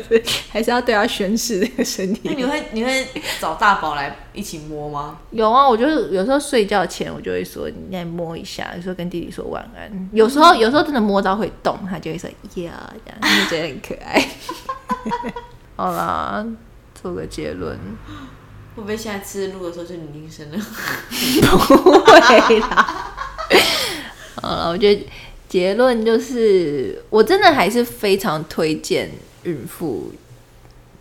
还是要对他宣誓那个身体。那你会你会找大宝来一起摸吗？有啊，我就是有时候睡觉前我就会说你来摸一下，有时候跟弟弟说晚安。有时候有时候真的摸到会动，他就会说呀，这样 就觉得很可爱。好啦，做个结论。会不会现在吃录的时候就你铃声了？不会啦。好了，我觉得结论就是，我真的还是非常推荐。孕妇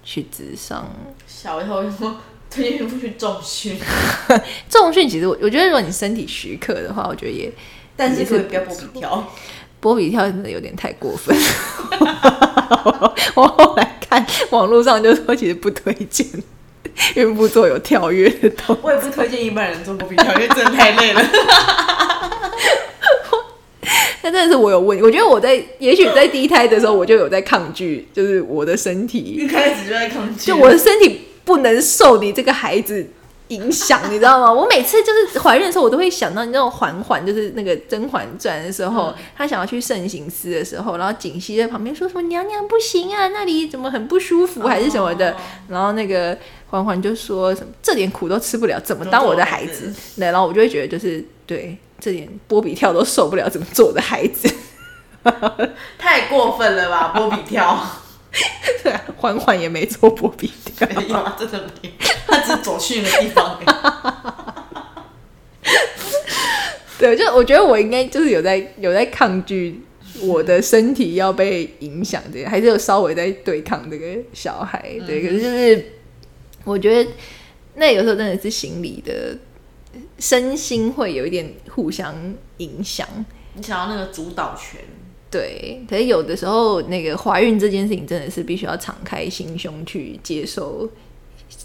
去智商，小以后说推荐孕妇去重训。重训其实我我觉得，如果你身体许可的话，我觉得也，但是不要波比跳，波比跳真的有点太过分。我后来看网络上就说，其实不推荐孕妇做有跳跃的动我也不推荐一般人做波比跳，因为真的太累了。那真的是我有问，我觉得我在也许在第一胎的时候我就有在抗拒，就是我的身体一开始就在抗拒，就我的身体不能受你这个孩子影响，你知道吗？我每次就是怀孕的时候，我都会想到你那种嬛嬛，就是那个《甄嬛传》的时候，她想要去慎行司的时候，然后锦溪在旁边说什么“娘娘不行啊，那里怎么很不舒服还是什么的”，然后那个嬛嬛就说什么“这点苦都吃不了，怎么当我的孩子？”对，然后我就会觉得就是对。这点波比跳都受不了，怎么做的孩子？太过分了吧！波比跳，缓缓也没做波比跳，没有，真的没有，他只走去那地方。对，就我觉得我应该就是有在有在抗拒我的身体要被影响，这样还是有稍微在对抗这个小孩。对，可是就是我觉得那有时候真的是心理的。身心会有一点互相影响，你想要那个主导权，对。可是有的时候，那个怀孕这件事情真的是必须要敞开心胸去接受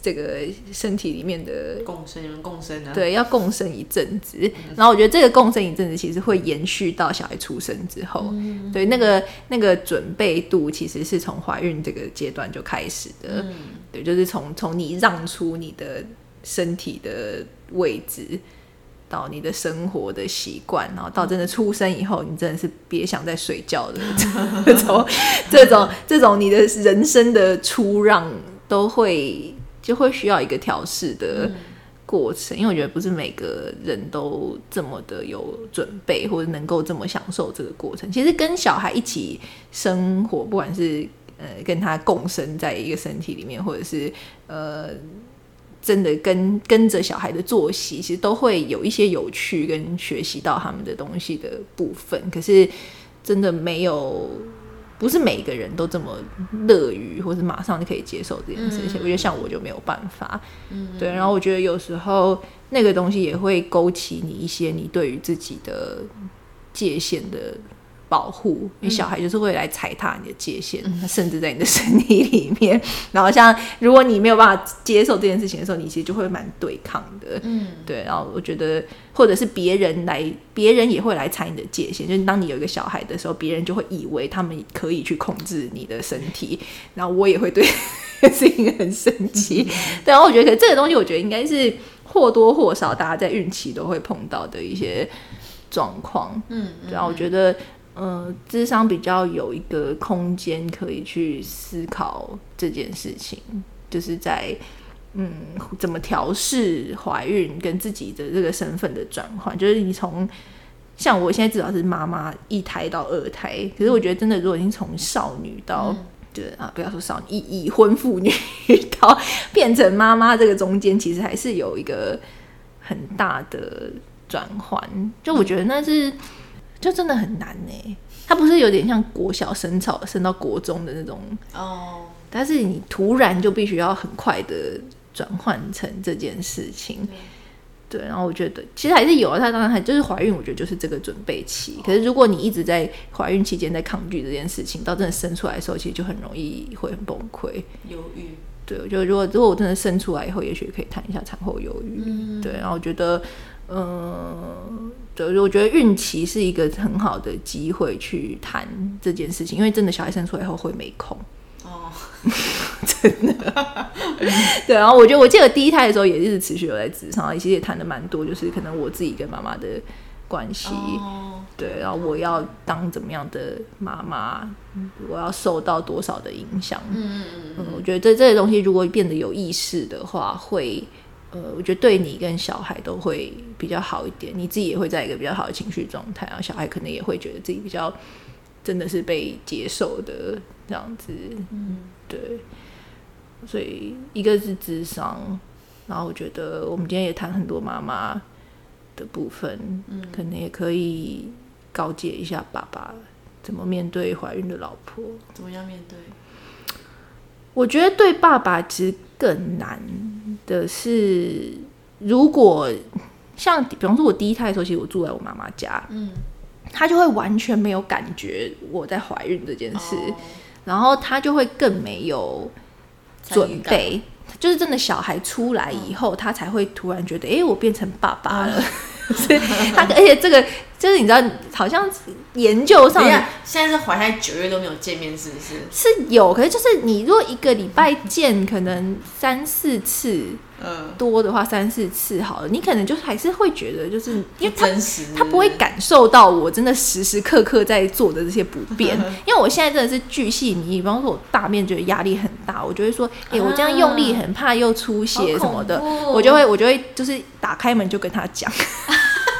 这个身体里面的共生，你们共生啊？对，要共生一阵子。然后我觉得这个共生一阵子，其实会延续到小孩出生之后。嗯对，那个那个准备度其实是从怀孕这个阶段就开始的。嗯对，就是从从你让出你的。身体的位置，到你的生活的习惯，然后到真的出生以后，你真的是别想再睡觉的 这种、这种、这种，你的人生的出让都会就会需要一个调试的过程，因为我觉得不是每个人都这么的有准备，或者能够这么享受这个过程。其实跟小孩一起生活，不管是呃跟他共生在一个身体里面，或者是呃。真的跟跟着小孩的作息，其实都会有一些有趣跟学习到他们的东西的部分。可是真的没有不是每个人都这么乐于，或是马上就可以接受这件事情。我觉得像我就没有办法，嗯，对。然后我觉得有时候那个东西也会勾起你一些你对于自己的界限的。保护你小孩就是会来踩踏你的界限，他甚至在你的身体里面。然后像如果你没有办法接受这件事情的时候，你其实就会蛮对抗的。嗯，对。然后我觉得，或者是别人来，别人也会来踩你的界限。就是当你有一个小孩的时候，别人就会以为他们可以去控制你的身体。然后我也会对事情很生气。对，然后我觉得可这个东西，我觉得应该是或多或少大家在孕期都会碰到的一些状况。嗯，然后我觉得。呃，智商比较有一个空间可以去思考这件事情，就是在嗯，怎么调试怀孕跟自己的这个身份的转换。就是你从像我现在至少是妈妈一胎到二胎，可是我觉得真的，如果已经从少女到对啊，不要说少女，已已婚妇女到变成妈妈这个中间，其实还是有一个很大的转换。就我觉得那是。就真的很难呢，它不是有点像国小升草升到国中的那种哦，但是你突然就必须要很快的转换成这件事情，对，然后我觉得其实还是有啊，它当然还就是怀孕，我觉得就是这个准备期。可是如果你一直在怀孕期间在抗拒这件事情，到真的生出来的时候，其实就很容易会很崩溃、犹豫。对，我觉得如果如果我真的生出来以后，也许可以谈一下产后忧郁。嗯，对，然后我觉得。嗯，对，我觉得孕期是一个很好的机会去谈这件事情，因为真的小孩生出来后会没空。哦，真的。对，然后我觉得我记得第一胎的时候也一直持续有在职场，其实也谈的蛮多，就是可能我自己跟妈妈的关系，对，然后我要当怎么样的妈妈，我要受到多少的影响，嗯嗯嗯嗯，我觉得这这些东西如果变得有意识的话，会。呃，我觉得对你跟小孩都会比较好一点，你自己也会在一个比较好的情绪状态，然后小孩可能也会觉得自己比较真的是被接受的这样子，嗯，对。所以一个是智商，然后我觉得我们今天也谈很多妈妈的部分，嗯，可能也可以告诫一下爸爸怎么面对怀孕的老婆，怎么样面对。我觉得对爸爸其实更难。的是，如果像比方说，我第一胎的时候，其实我住在我妈妈家，嗯，她就会完全没有感觉我在怀孕这件事，然后她就会更没有准备，就是真的小孩出来以后，她才会突然觉得，哎，我变成爸爸了。所以他而且这个就是你知道，好像研究上，现在是怀胎九月都没有见面，是不是？是有，可是就是你如果一个礼拜见可能三四次，嗯，多的话三四次好了，你可能就还是会觉得，就是因为他他不会感受到我真的时时刻刻在做的这些不便，因为我现在真的是巨细靡遗，比方说我大面觉得压力很大，我就会说，哎，我这样用力很怕又出血什么的，我就会我就会就是打开门就跟他讲。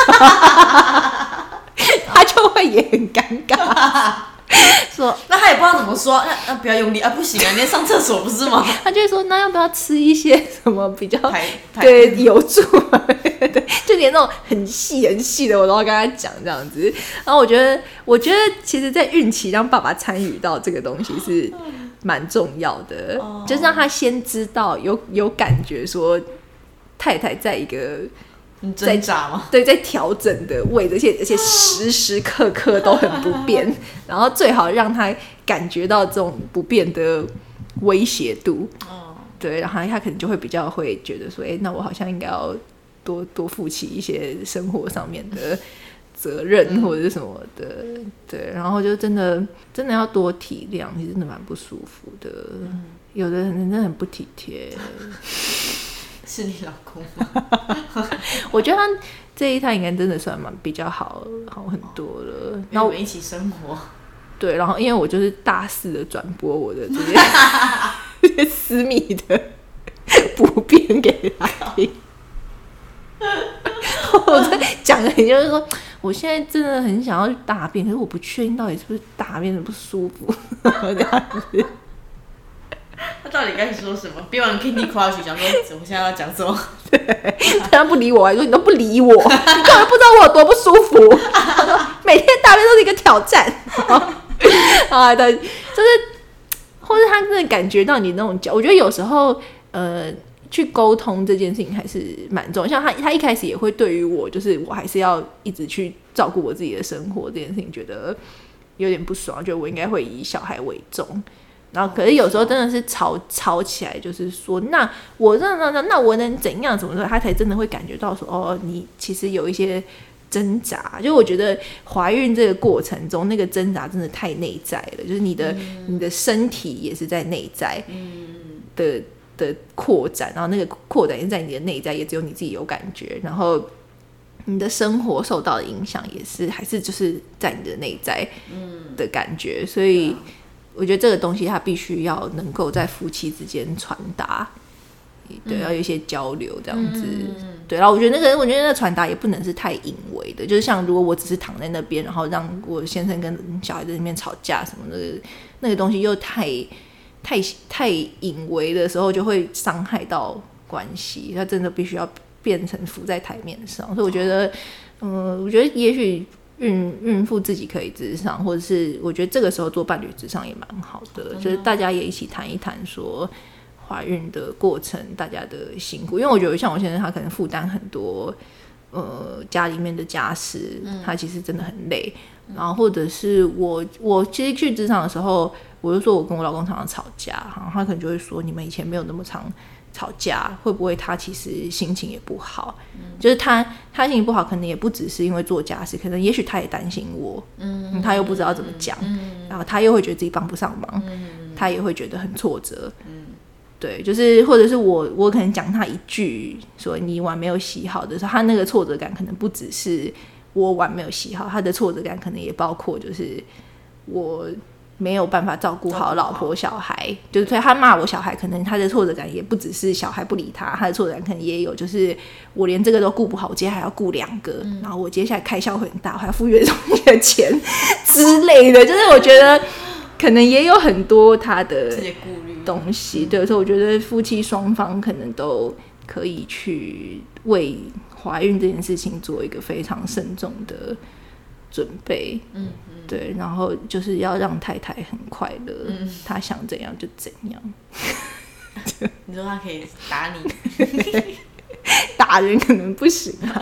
他就会也很尴尬，说 那他也不知道怎么说，那那不要用力啊，不行啊，你要上厕所不是吗？他就会说那要不要吃一些什么比较对有助？对，就连那种很细很细的我都要跟他讲这样子。然后我觉得，我觉得其实，在孕期让爸爸参与到这个东西是蛮重要的，就是让他先知道有有感觉，说太太在一个。挣扎吗？对，在调整的位置，而且而且时时刻刻都很不便，然后最好让他感觉到这种不便的威胁度。哦，对，然后他可能就会比较会觉得说，哎，那我好像应该要多多负起一些生活上面的责任或者是什么的。对，然后就真的真的要多体谅，其实真的蛮不舒服的。有的人真的很不体贴。是你老公吗？我觉得他这一胎应该真的算蛮比较好，好很多了。然后我们一起生活，对，然后因为我就是大肆的转播我的这些 私密的不便给他听。我在讲的就是说，我现在真的很想要去大便，可是我不确定到底是不是大便的不舒服这样子。他到底该说什么？别往 Kitty Crush 讲说，我现在要讲什么？对，他不理我，还说你都不理我，你根本不知道我有多不舒服。每天大便都是一个挑战。啊，对，就是或者他真的感觉到你那种焦，我觉得有时候呃。去沟通这件事情还是蛮重要，像他，他一开始也会对于我，就是我还是要一直去照顾我自己的生活这件事情，觉得有点不爽，觉得我应该会以小孩为重。然后，可是有时候真的是吵吵起来，就是说，那我那那那那我能怎样？怎么说？他才真的会感觉到说，哦，你其实有一些挣扎。就我觉得怀孕这个过程中，那个挣扎真的太内在了，就是你的你的身体也是在内在的。的扩展，然后那个扩展也在你的内在，也只有你自己有感觉。然后你的生活受到的影响，也是还是就是在你的内在，嗯的感觉。所以我觉得这个东西它必须要能够在夫妻之间传达，对，要有一些交流这样子。对，然后我觉得那个，我觉得那个传达也不能是太隐微的，就是像如果我只是躺在那边，然后让我先生跟小孩在那边吵架什么的，那个东西又太。太太隐微的时候，就会伤害到关系。他真的必须要变成浮在台面上。所以我觉得，嗯，我觉得也许孕孕妇自己可以智商，或者是我觉得这个时候做伴侣智商也蛮好的，就是大家也一起谈一谈，说怀孕的过程大家的辛苦。因为我觉得像我现在，他可能负担很多，呃，家里面的家事，他其实真的很累。然后或者是我我其实去职场的时候。我就说，我跟我老公常常吵架，哈，他可能就会说，你们以前没有那么常吵架，会不会他其实心情也不好？就是他他心情不好，可能也不只是因为做家事，可能也许他也担心我，嗯，他又不知道怎么讲，然后他又会觉得自己帮不上忙，他也会觉得很挫折，嗯，对，就是或者是我我可能讲他一句说你碗没有洗好的时候，他那个挫折感可能不只是我碗没有洗好，他的挫折感可能也包括就是我。没有办法照顾好老婆小孩，就是所以他骂我小孩，可能他的挫折感也不只是小孩不理他，他的挫折感可能也有，就是我连这个都顾不好，我接下来还要顾两个，然后我接下来开销会很大，我还要付月中的钱之类的，就是我觉得可能也有很多他的东西，对，所以我觉得夫妻双方可能都可以去为怀孕这件事情做一个非常慎重的准备，嗯。对，然后就是要让太太很快乐，嗯她想怎样就怎样。你说他可以打你，打人可能不行啊，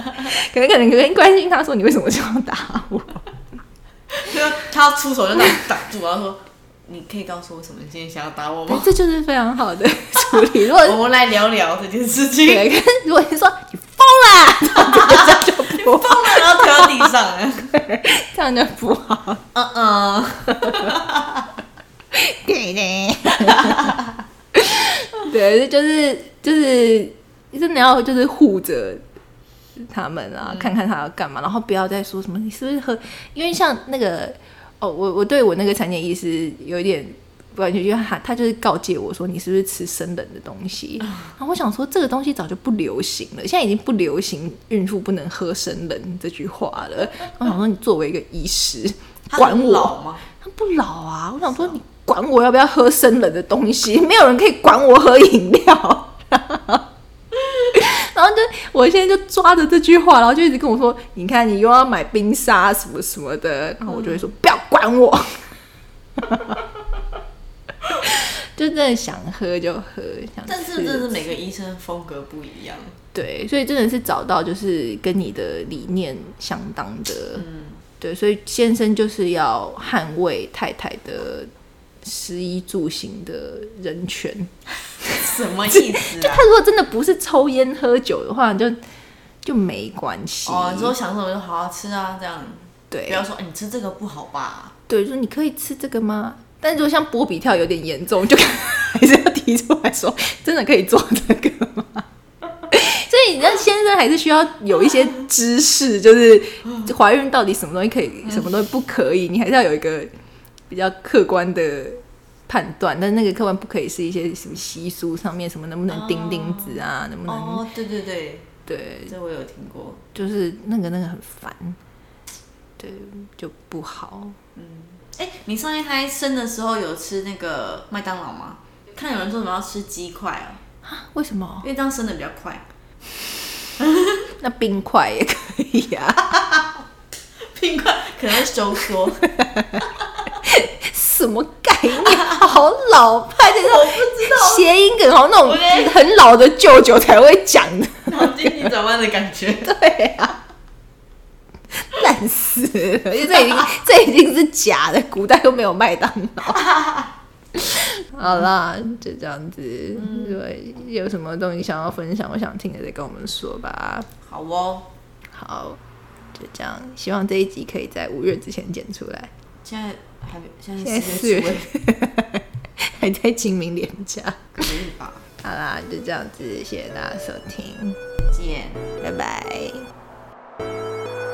可能可能可能关心他说你为什么这样打我？就他要出手就那挡住，然后说你可以告诉我什么今天想要打我吗？这就是非常好的处理。如果我们来聊聊这件事情，如果你说你疯了，这样就不疯了，地上，这样就不好。嗯嗯，对的，对，就是就是真的要就是护着他们啊，看看他要干嘛，然后不要再说什么你是不是喝，因为像那个哦，我我对我那个产检医师有一点不感觉，因为他他就是告诫我说你是不是吃生冷的东西，然后我想说这个东西早就不流行了，现在已经不流行孕妇不能喝生冷这句话了，我想说你作为一个医师。管我吗？他不老啊！我想说，你管我要不要喝生冷的东西？没有人可以管我喝饮料。然后就我现在就抓着这句话，然后就一直跟我说：“你看，你又要买冰沙什么什么的。”然后我就会说：“不要管我。” 就真的想喝就喝，但是这是每个医生风格不一样。对，所以真的是找到就是跟你的理念相当的。嗯。对，所以先生就是要捍卫太太的食衣住行的人权，什么意思？就他如果真的不是抽烟喝酒的话，就就没关系。哦，你说想什么就好好吃啊，这样对。不要说，哎，你吃这个不好吧？对，说你可以吃这个吗？但如果像波比跳有点严重，就 还是要提出来说，真的可以做这个吗？所以，那先生还是需要有一些知识，就是怀孕到底什么东西可以，什么东西不可以，你还是要有一个比较客观的判断。但那个客观不可以是一些什么习俗上面什么能不能钉钉子啊，能不能？哦，对对对对，这我有听过，就是那个那个很烦，对，就不好。嗯，哎，你上一胎生的时候有吃那个麦当劳吗？看有人说什么要吃鸡块啊？为什么？因为这样生的比较快。那冰块也可以啊，冰块可能会收缩，什么概念？好老派，这我不知道谐音梗，好那种 OK 很老的舅舅才会讲的。脑筋急转弯的感觉。对啊，烂死了！这已经这已经是假的，古代又没有麦当劳。好啦，就这样子。如果有什么东西想要分享，我想听的，再跟我们说吧。好哦，好，就这样。希望这一集可以在五月之前剪出来。现在还没，现现在四月 还在清明连假。可以吧？好啦，就这样子，谢谢大家收听，见。拜拜。